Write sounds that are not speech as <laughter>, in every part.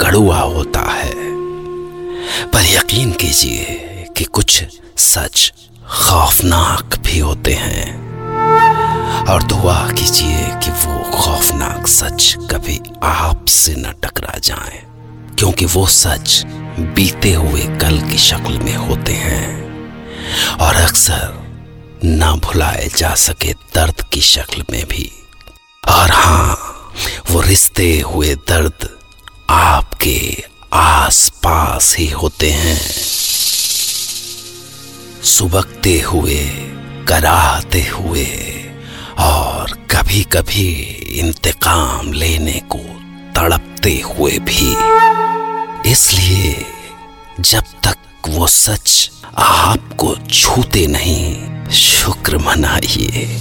कड़ुआ होता है। पर यकीन कीजिए कि कुछ सच खौफनाक भी होते हैं। और दुआ कीजिए कि वो खौफनाक सच कभी आपसे न टकरा जाए, क्योंकि वो सच बीते हुए कल की शक्ल में होते हैं। और अक्सर ना भुलाए जा सके दर्द की शक्ल में भी। और हाँ वो रिश्ते हुए दर्द आपके आस पास ही होते हैं। सुबकते हुए, कराहते हुए और कभी कभी इंतकाम लेने को तड़पते हुए भी। इसलिए जब तक वो सच आपको छूते नहीं, शुक्र मनाइए।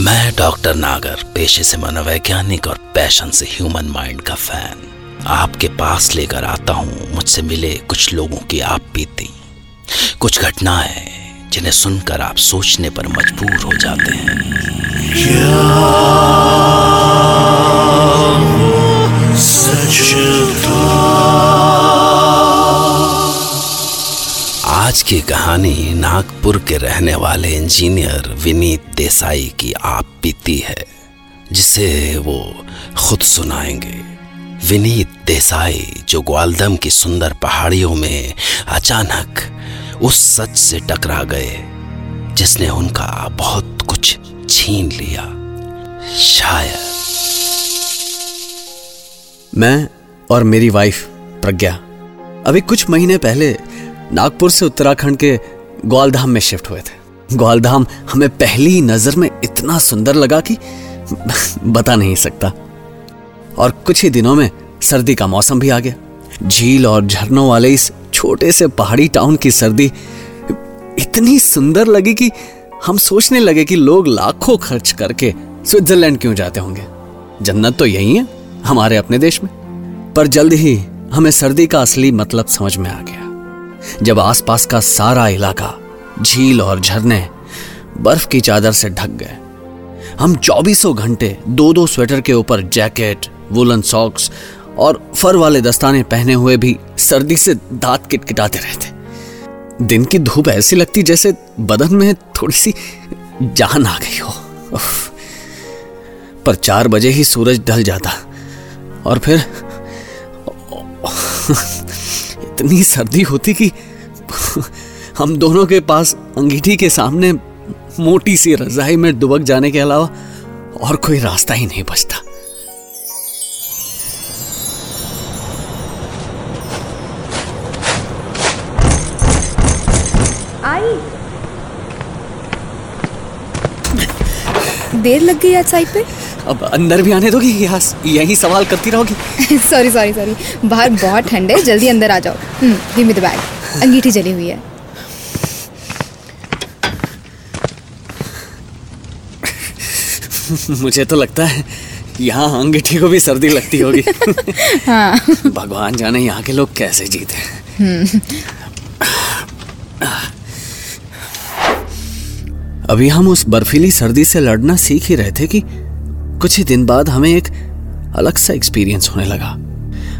मैं डॉक्टर नागर, पेशे से मनोवैज्ञानिक और पैशन से ह्यूमन माइंड का फ़ैन। आपके पास लेकर आता हूँ, मुझसे मिले कुछ लोगों की आप बीती। कुछ घटनाएँ जिन्हें सुनकर आप सोचने पर मजबूर हो जाते हैं। आज की कहानी नागपुर के रहने वाले इंजीनियर विनीत देसाई की आप बीती है, जिसे वो खुद सुनाएँगे। विनीत देसाई जो ग्वालदम की सुंदर पहाड़ियों में अचानक उस सच से टकरा गए, जिसने उनका बहुत कुछ छीन लिया। शायद। मैं और मेरी वाइफ प्रज्ञा, अभी कुछ महीने पहले नागपुर से उत्तराखंड के ग्वालधाम में शिफ्ट हुए थे। ग्वालधाम हमें पहली नज़र में इतना सुंदर लगा कि <laughs> बता नहीं सकता। और कुछ ही दिनों में सर्दी का मौसम भी आ गया। झील और झरनों वाले इस छोटे से पहाड़ी टाउन की सर्दी इतनी सुंदर लगी कि हम सोचने लगे कि लोग लाखों खर्च करके स्विट्जरलैंड क्यों जाते होंगे। जन्नत तो यही है, हमारे अपने देश में। पर जल्द ही हमें सर्दी का असली मतलब समझ में आ गया। जब आसपास का सारा इलाका, झील और झरने बर्फ़ की चादर से ढक गए। हम चौबीसों घंटे दो दो स्वेटर के ऊपर जैकेट, वुलन सॉक्स और फर वाले दस्ताने पहने हुए भी सर्दी से दांत किटकिटाते रहते। दिन की धूप ऐसी लगती जैसे बदन में थोड़ी सी जान आ गई हो। पर चार बजे ही सूरज ढल जाता और फिर इतनी सर्दी होती कि हम दोनों के पास अंगीठी के सामने मोटी सी रजाई में दुबक जाने के अलावा और कोई रास्ता ही नहीं बचता। आई। देर लग गई आज साइड पे। अब अंदर भी आने दोगी या यही सवाल करती रहोगी। सॉरी सॉरी सॉरी बाहर बहुत ठंड है जल्दी अंदर आ जाओ। गिव मी द बैग अंगीठी जली हुई है। <laughs> मुझे तो लगता है यहाँ अंगीठी को भी सर्दी लगती होगी। <laughs> हाँ। <laughs> भगवान जाने यहाँ के लोग कैसे जीते। हैं। अभी हम उस बर्फीली सर्दी से लड़ना सीख ही रहे थे कि कुछ ही दिन बाद हमें एक अलग सा एक्सपीरियंस होने लगा।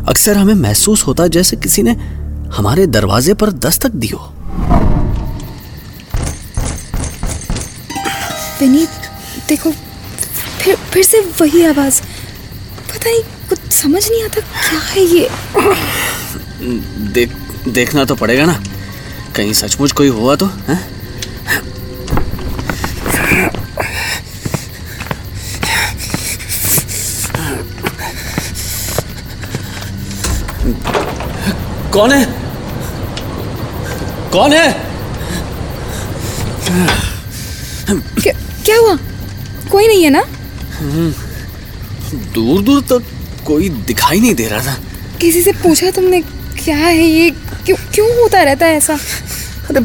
अक्सर हमें महसूस होता जैसे किसी ने हमारे दरवाजे पर दस्तक दी हो। विनीत देखो फिर फिर से वही आवाज़। पता नहीं कुछ समझ नहीं आता क्या है ये। देख देखना तो पड़ेगा ना। कहीं सचमुच कोई हुआ तो हैं? कौन है? कौन है? क्या, क्या हुआ? कोई नहीं है ना? दूर दूर तक कोई दिखाई नहीं दे रहा था। किसी से पूछा तुमने क्या है ये? क्यों क्यों होता रहता है ऐसा? अरे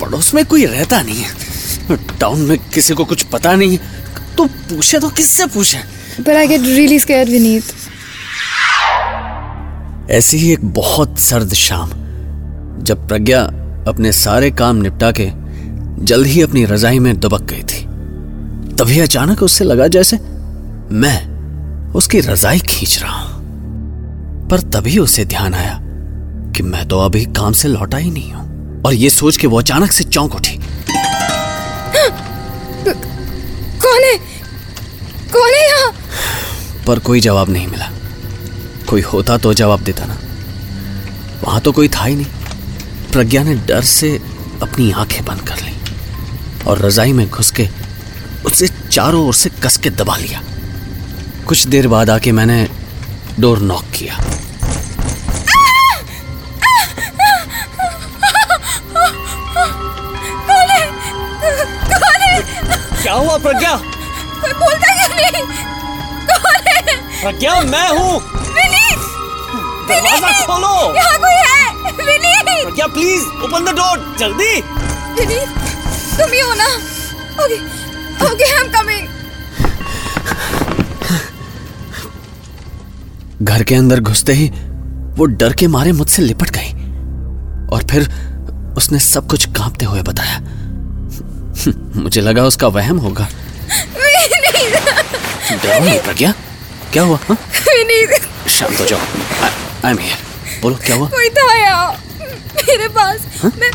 पड़ोस में कोई रहता नहीं है। टाउन में किसी को कुछ पता नहीं है। तो पूछे तो किससे पूछे? But I get really scared, Vineet. ऐसी ही एक बहुत सर्द शाम जब प्रज्ञा अपने सारे काम निपटा के जल्द ही अपनी रजाई में दुबक गई थी। तभी अचानक उससे लगा जैसे मैं उसकी रजाई खींच रहा हूँ। पर तभी उसे ध्यान आया कि मैं तो अभी काम से लौटा ही नहीं हूँ और ये सोच के वो अचानक से चौंक उठी। कौन है? कौन है यहाँ? पर कोई जवाब नहीं मिला। कोई होता तो जवाब देता ना। वहाँ तो कोई था ही नहीं। प्रज्ञा ने डर से अपनी आँखें बंद कर ली और रजाई में घुस के उसे चारों ओर से कस के दबा लिया। कुछ देर बाद आके मैंने डोर नॉक किया। क्या हुआ प्रज्ञा? कोई बोलता क्यों नहीं? प्रज्ञा मैं हूँ। दरवाज़ा खोलो। यहाँ कोई है? Vineet! Pragya please open the door जल्दी। विनीत तुम ही हो ना? Okay okay I am coming घर के अंदर घुसते ही वो डर के मारे मुझसे लिपट गई। और फिर उसने सब कुछ कांपते हुए बताया। मुझे लगा उसका वहम होगा। डरो नहीं क्या? हुआ हाँ? शांत हो जाओ। आई एम हियर बोलो क्या हुआ? कोई था यहाँ मेरे पास मैं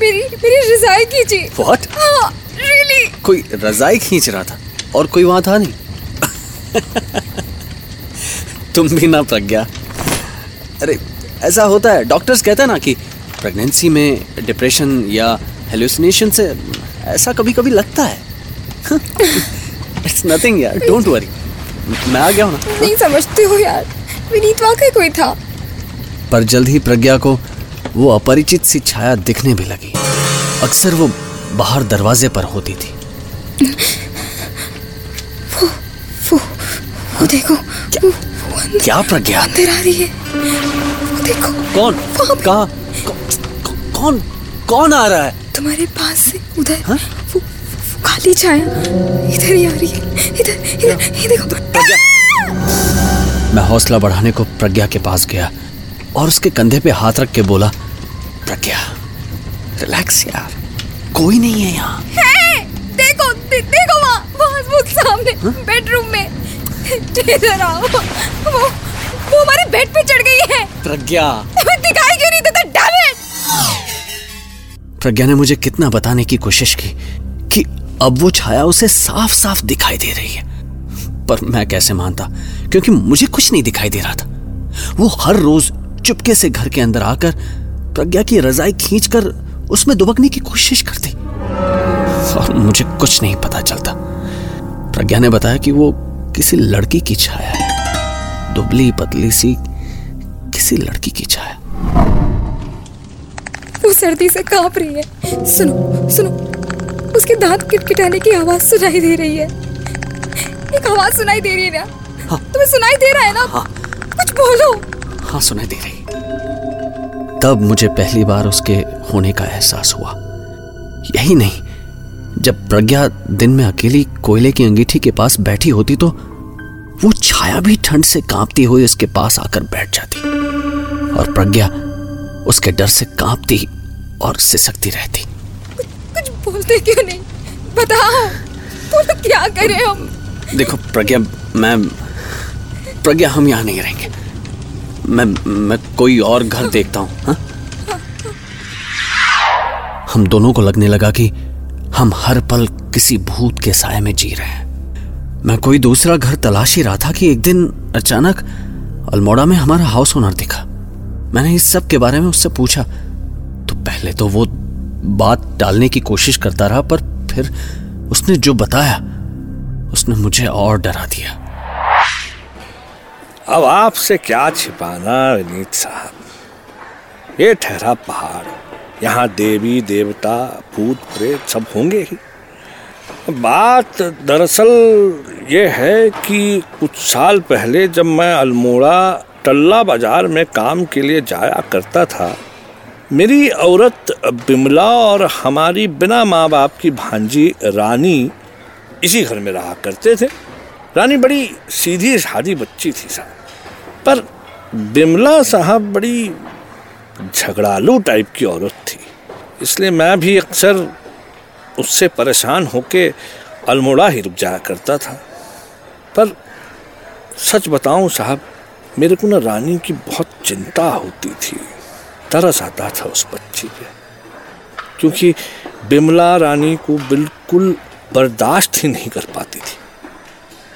मेरी मेरी रजाई खींची। व्हाट हाँ रियली कोई रजाई खींच रहा था और कोई वहाँ था नहीं? तुम भी ना प्रज्ञा। अरे ऐसा होता है। डॉक्टर्स कहते हैं ना कि प्रेगनेंसी में डिप्रेशन या हेलुसिनेशन से ऐसा कभी कभी लगता है। <laughs> इट्स नथिंग यार। डोंट वरी मैं आ गया हूँ ना। नहीं समझते हो यार। विनीत वाकई कोई था। पर जल्द ही प्रज्ञा को वो अपरिचित सी छाया दिखने भी लगी। अक्सर वो बाहर दरवाजे पर होती थी। वो वो वो देखो वो, वो अंदर क्या प्रज्ञा? अंदर आ रही है। वो देखो कौन? कहा? कौ- कौन? कौन आ रहा है? तुम्हारे पास से उधर हाँ? वो, वो खाली छाया इधर ही आ रही है। इधर इधर ये देखो। प्रज्ञा मैं हौसला बढ़ाने को प्रज्ञा के पास गया और उसके कंधे पे हाथ रख के बोला प्रज्ञा रिलैक्स यार कोई नहीं है यहाँ. देखो दे, देखो वहाँ वहाँ सामने बेडरूम में। इधर आओ। वो वो हमारे बेड पे चढ़ गई है। प्रज्ञा। दिखाई क्यों नहीं देता डैम इट प्रज्ञा ने मुझे कितना बताने की कोशिश की कि अब वो छाया उसे साफ़ साफ़ दिखाई दे रही है। पर मैं कैसे मानता? क्योंकि मुझे कुछ नहीं दिखाई दे रहा था। वो हर रोज चुपके से घर के अंदर आकर प्रज्ञा की रजाई खींचकर उसमें दुबकने की कोशिश करती। और मुझे कुछ नहीं पता चलता। प्रज्ञा ने बताया कि वो किसी लड़की की छाया है। दुबली पतली सी किसी लड़की की छाया। वो सर्दी से काँप रही है। सुनो सुनो। उसके दांत किटकिटाने की आवाज़ सुनाई दे रही है। एक आवाज़ सुनाई दे रही है ना? हाँ। तुम्हें सुनाई दे रहा है ना? हाँ। कुछ बोलो। हाँ सुनाई दे रही। तब मुझे पहली बार उसके होने का एहसास हुआ। यही नहीं जब प्रज्ञा दिन में अकेली कोयले की अंगीठी के पास बैठी होती तो वो छाया भी ठंड से कांपती हुई उसके पास आकर बैठ जाती और प्रज्ञा उसके डर से कांपती और सिसकती रहती। कुछ बोलते क्यों नहीं? बताओ। बोलो क्या करें हम? देखो, प्रज्ञा, मैं प्रज्ञा, हम यहाँ नहीं रहेंगे। मैं मैं कोई और घर देखता हूँ हाँ? हम दोनों को लगने लगा कि हम हर पल किसी भूत के साय में जी रहे हैं। मैं कोई दूसरा घर तलाश ही रहा था कि एक दिन अचानक अल्मोड़ा में हमारा हाउस ओनर दिखा। मैंने इस सब के बारे में उससे पूछा। तो पहले तो वो बात टालने की कोशिश करता रहा, पर फिर उसने जो बताया उसने मुझे और डरा दिया। अब आपसे क्या छिपाना, विनीत साहब? ये ठहरा पहाड़, यहाँ देवी, देवता, भूत, प्रेत सब होंगे ही। बात दरअसल ये है कि कुछ साल पहले जब मैं अल्मोड़ा टल्ला बाज़ार में काम के लिए जाया करता था, मेरी औरत बिमला और हमारी बिना माँ बाप की भांजी रानी इसी घर में रहा करते थे। रानी बड़ी सीधी सादी बच्ची थी साहब। पर बिमला साहब बड़ी झगड़ालू टाइप की औरत थी। इसलिए मैं भी अक्सर उससे परेशान होके अल्मोड़ा ही रुक जाया करता था। पर सच बताऊँ साहब, मेरे को ना रानी की बहुत चिंता होती थी। तरस आता था उस बच्ची पे। क्योंकि बिमला रानी को बिल्कुल बर्दाश्त ही नहीं कर पाती थी।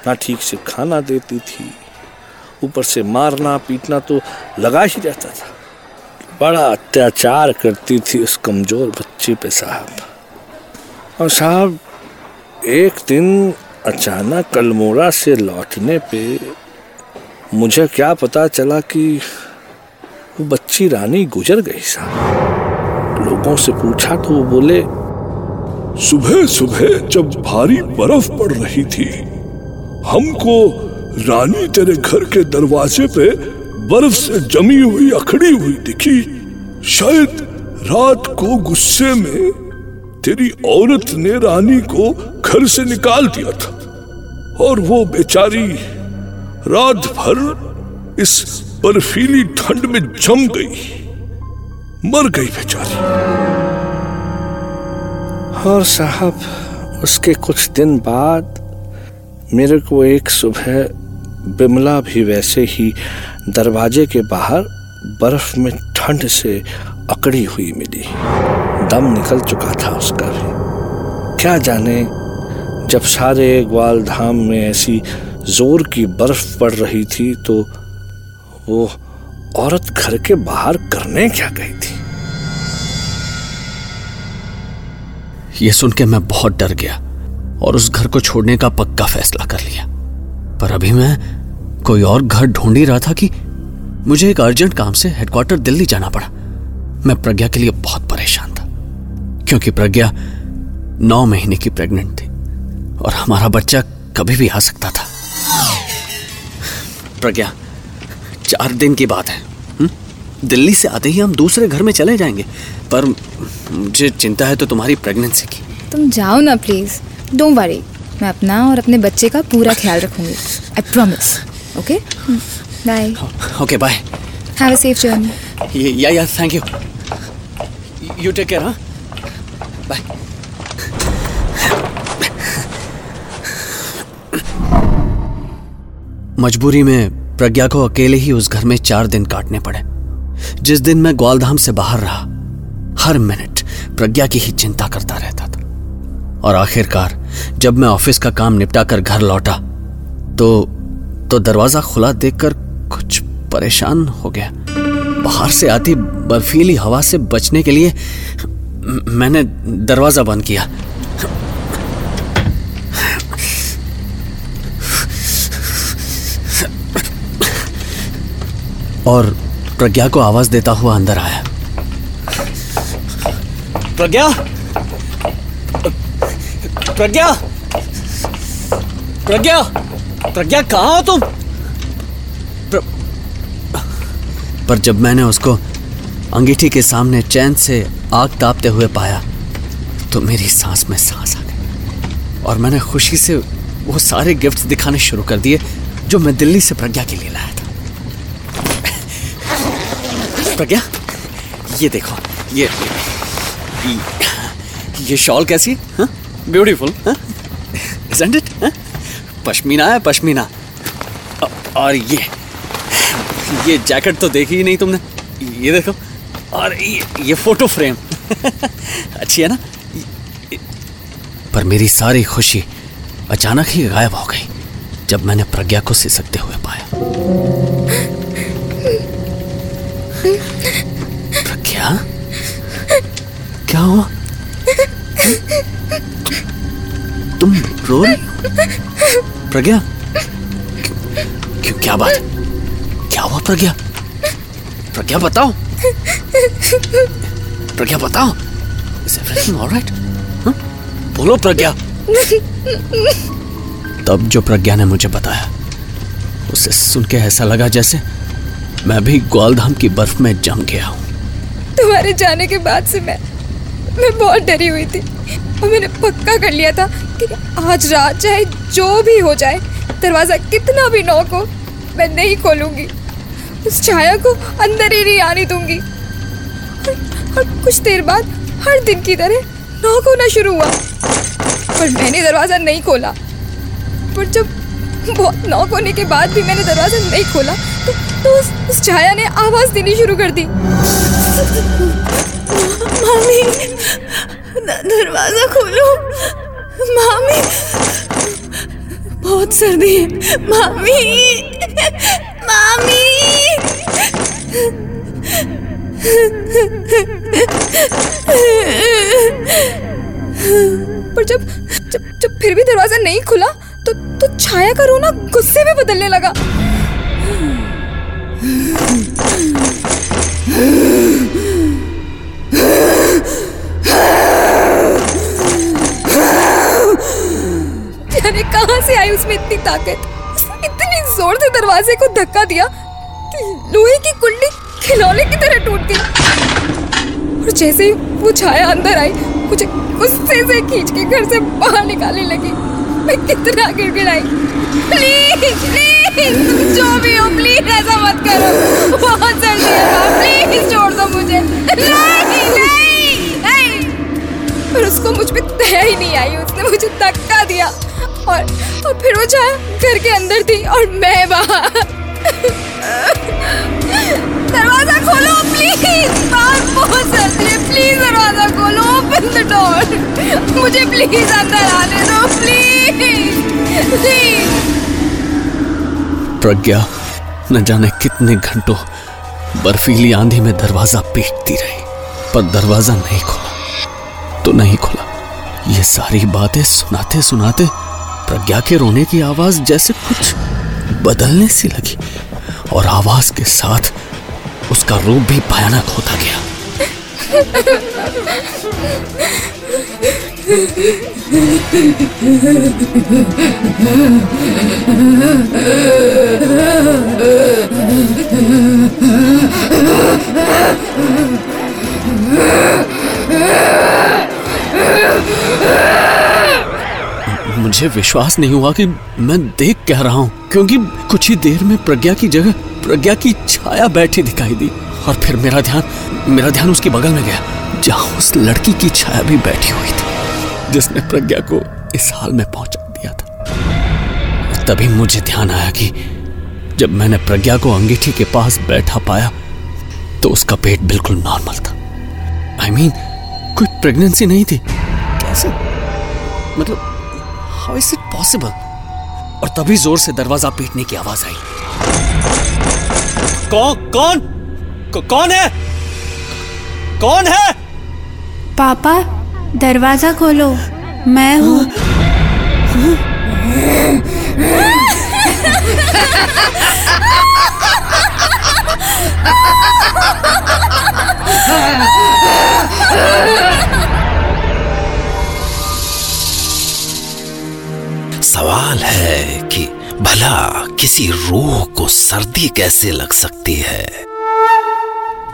ना ठीक से खाना देती थी, ऊपर से मारना, पीटना तो लगा ही रहता था। बड़ा अत्याचार करती थी उस कमज़ोर बच्चे पे साहब। और साहब, एक दिन अचानक अल्मोड़ा से लौटने पे मुझे क्या पता चला कि वो बच्ची रानी गुजर गई साहब। लोगों से पूछा तो वो बोले सुबह सुबह जब भारी बर्फ़ पड़ रही थी, हमको रानी तेरे घर के दरवाजे पे बर्फ़ से जमी हुई अखड़ी हुई दिखी। शायद रात को गुस्से में तेरी औरत ने रानी को घर से निकाल दिया था, और वो बेचारी रात भर इस बर्फीली ठंड में जम गई। मर गई बेचारी। और साहब, उसके कुछ दिन बाद मेरे को एक सुबह बिमला भी वैसे ही दरवाजे के बाहर बर्फ़ में ठंड से अकड़ी हुई मिली। दम निकल चुका था उसका भी। क्या जाने, जब सारे ग्वाल धाम में ऐसी ज़ोर की बर्फ़ पड़ रही थी तो वो औरत घर के बाहर करने क्या गई थी? ये सुन के मैं बहुत डर गया और उस घर को छोड़ने का पक्का फैसला कर लिया। पर अभी मैं कोई और घर ढूंढ ही रहा था कि मुझे एक अर्जेंट काम से हेडक्वार्टर दिल्ली जाना पड़ा। मैं प्रज्ञा के लिए बहुत परेशान था, क्योंकि प्रज्ञा नौ महीने की प्रेग्नेंट थी और हमारा बच्चा कभी भी आ सकता था। प्रज्ञा, चार दिन की बात है हुँ? दिल्ली से आते ही हम दूसरे घर में चले जाएँगे। पर मुझे चिंता है तो तुम्हारी प्रेगनेंसी की। तुम जाओ ना प्लीज़ डोंट वरी मैं अपना और अपने बच्चे का पूरा ख्याल रखूँगी। I promise okay bye okay bye have a safe journey yeah yeah thank you you take care हाँ बाय मजबूरी में प्रज्ञा को अकेले ही उस घर में चार दिन काटने पड़े। जिस दिन मैं ग्वालधाम से बाहर रहा हर मिनट प्रज्ञा की ही चिंता करता रहता था। और आखिरकार, जब मैं ऑफ़िस का काम निपटा कर घर लौटा तो तो दरवाज़ा खुला देखकर कुछ परेशान हो गया। बाहर से आती बर्फीली हवा से बचने के लिए मैंने दरवाज़ा बंद किया। और प्रज्ञा को आवाज़ देता हुआ अंदर आया। प्रज्ञा? प्रज्ञा? प्रज्ञा? प्रज्ञा कहाँ हो तुम? प्र... पर जब मैंने उसको अंगीठी के सामने चैन से आग तापते हुए पाया तो मेरी सांस में सांस आ गई। और मैंने खुशी से वो सारे गिफ्ट्स दिखाने शुरू कर दिए जो मैं दिल्ली से प्रज्ञा के लिए लाया था। प्रज्ञा ये देखो ये ये, <coughs> ये शॉल कैसी? ब्यूटीफुल पश्मीना है पश्मीना। और ये ये जैकेट तो देखी ही नहीं तुमने। ये देखो। और ये, ये फ़ोटो फ्रेम <laughs> अच्छी है ना? पर मेरी सारी खुशी अचानक ही गायब हो गई जब मैंने प्रज्ञा को सिसकते हुए पाया। क्या हुआ तुम रो रही प्रज्ञा? क्यों, क्या बात क्या हुआ प्रज्ञा? प्रज्ञा, बताओ। प्रज्ञा, बताओ। इज़ एवरीथिंग ऑलराइट बोलो प्रज्ञा। तब जो प्रज्ञा ने मुझे बताया, उसे सुन के ऐसा लगा जैसे मैं भी ग्वालधाम की बर्फ़ में जम गया हूँ। तुम्हारे जाने के बाद से मैं मैं बहुत डरी हुई थी और मैंने पक्का कर लिया था कि आज रात चाहे जो भी हो जाए दरवाज़ा कितना भी नॉक हो मैं नहीं खोलूँगी। उस छाया को अंदर ही नहीं आने दूँगी। और, और कुछ देर बाद हर दिन की तरह नॉक होना शुरू हुआ। पर मैंने दरवाज़ा नहीं खोला। पर जब बहुत नॉक होने के बाद भी मैंने दरवाज़ा नहीं खोला तो, तो उस, उस छाया ने आवाज़ देनी शुरू कर दी। मामी दरवाज़ा खोलो। मामी, बहुत सर्दी है। मामी मामी। पर जब जब जब फिर भी दरवाज़ा नहीं खुला तो तो छाया का रोना गुस्से में बदलने लगा। उसमें इतनी ताकत, इतनी ज़ोर से दरवाजे को धक्का दिया कि लोहे की कुंडी खिलौने की तरह टूट गई। और जैसे ही वो छाया अंदर आई, मुझे गुस्से से खींच के घर से बाहर निकालने लगी। मैं कितना गिड़गिड़ाई। प्लीज़ प्लीज़, तुम जो भी हो, प्लीज़ ऐसा मत करो। बहुत है प्लीज़ छोड़ दो मुझे। नहीं नहीं नहीं। पर उसको मुझ पे दया ही नहीं आई, उसने मुझे धक्का दिया। और और फिर वो छाया घर के अंदर थी और मैं बाहर दरवाज़ा खोलो प्लीज़ बाहर बहुत सर्दी है। प्लीज़ दरवाज़ा खोलो ओपन द डोर मुझे प्लीज़ अंदर आने दो प्लीज़ प्लीज़ प्रज्ञा, न जाने कितने घंटों बर्फीली आंधी में दरवाज़ा पीटती रही, पर दरवाज़ा नहीं खोला। तो नहीं खुला। ये सारी बातें सुनाते सुनाते प्रज्ञा के रोने की आवाज़ जैसे कुछ बदलने सी लगी, और आवाज़ के साथ उसका रूप भी भयानक होता गया। <laughs> मुझे विश्वास नहीं हुआ कि मैं देख कह रहा हूँ क्योंकि कुछ ही देर में प्रज्ञा की जगह प्रज्ञा की छाया बैठी दिखाई दी। और फिर मेरा ध्यान मेरा ध्यान उसके बगल में गया जहाँ उस लड़की की छाया भी बैठी हुई थी जिसने प्रज्ञा को इस हाल में पहुँचा दिया था। तभी मुझे ध्यान आया कि जब मैंने प्रज्ञा को अंगीठी के पास बैठा पाया तो उसका पेट बिल्कुल नॉर्मल था। आई I मीन mean, कोई प्रेगनेंसी नहीं थी। कैसे? मतलब हाउ इज़ इट पॉसिबल और तभी ज़ोर से दरवाज़ा पीटने की आवाज़ आई। कौन कौन? कौन है? कौन है? पापा दरवाज़ा खोलो। मैं हूँ। <laughs> सवाल है कि भला किसी रूह को सर्दी कैसे लग सकती है?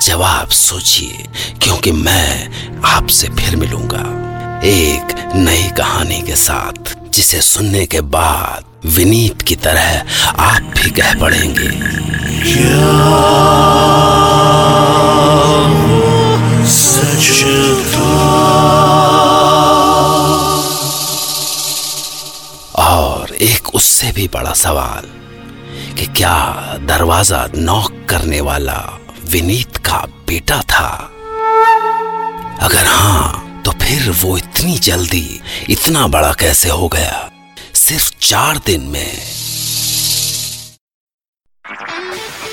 जवाब सोचिए, क्योंकि मैं आपसे फिर मिलूँगा। एक नई कहानी के साथ, जिसे सुनने के बाद विनीत की तरह आप भी कह पड़ेंगे। भी बड़ा सवाल कि क्या दरवाज़ा नॉक करने वाला विनीत का बेटा था? अगर हाँ तो फिर वो इतनी जल्दी इतना बड़ा कैसे हो गया? सिर्फ़ चार दिन में।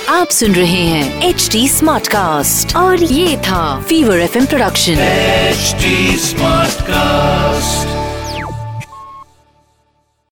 आप सुन रहे हैं एच डी स्मार्ट कास्ट और ये था fever F production H smart Smartcast.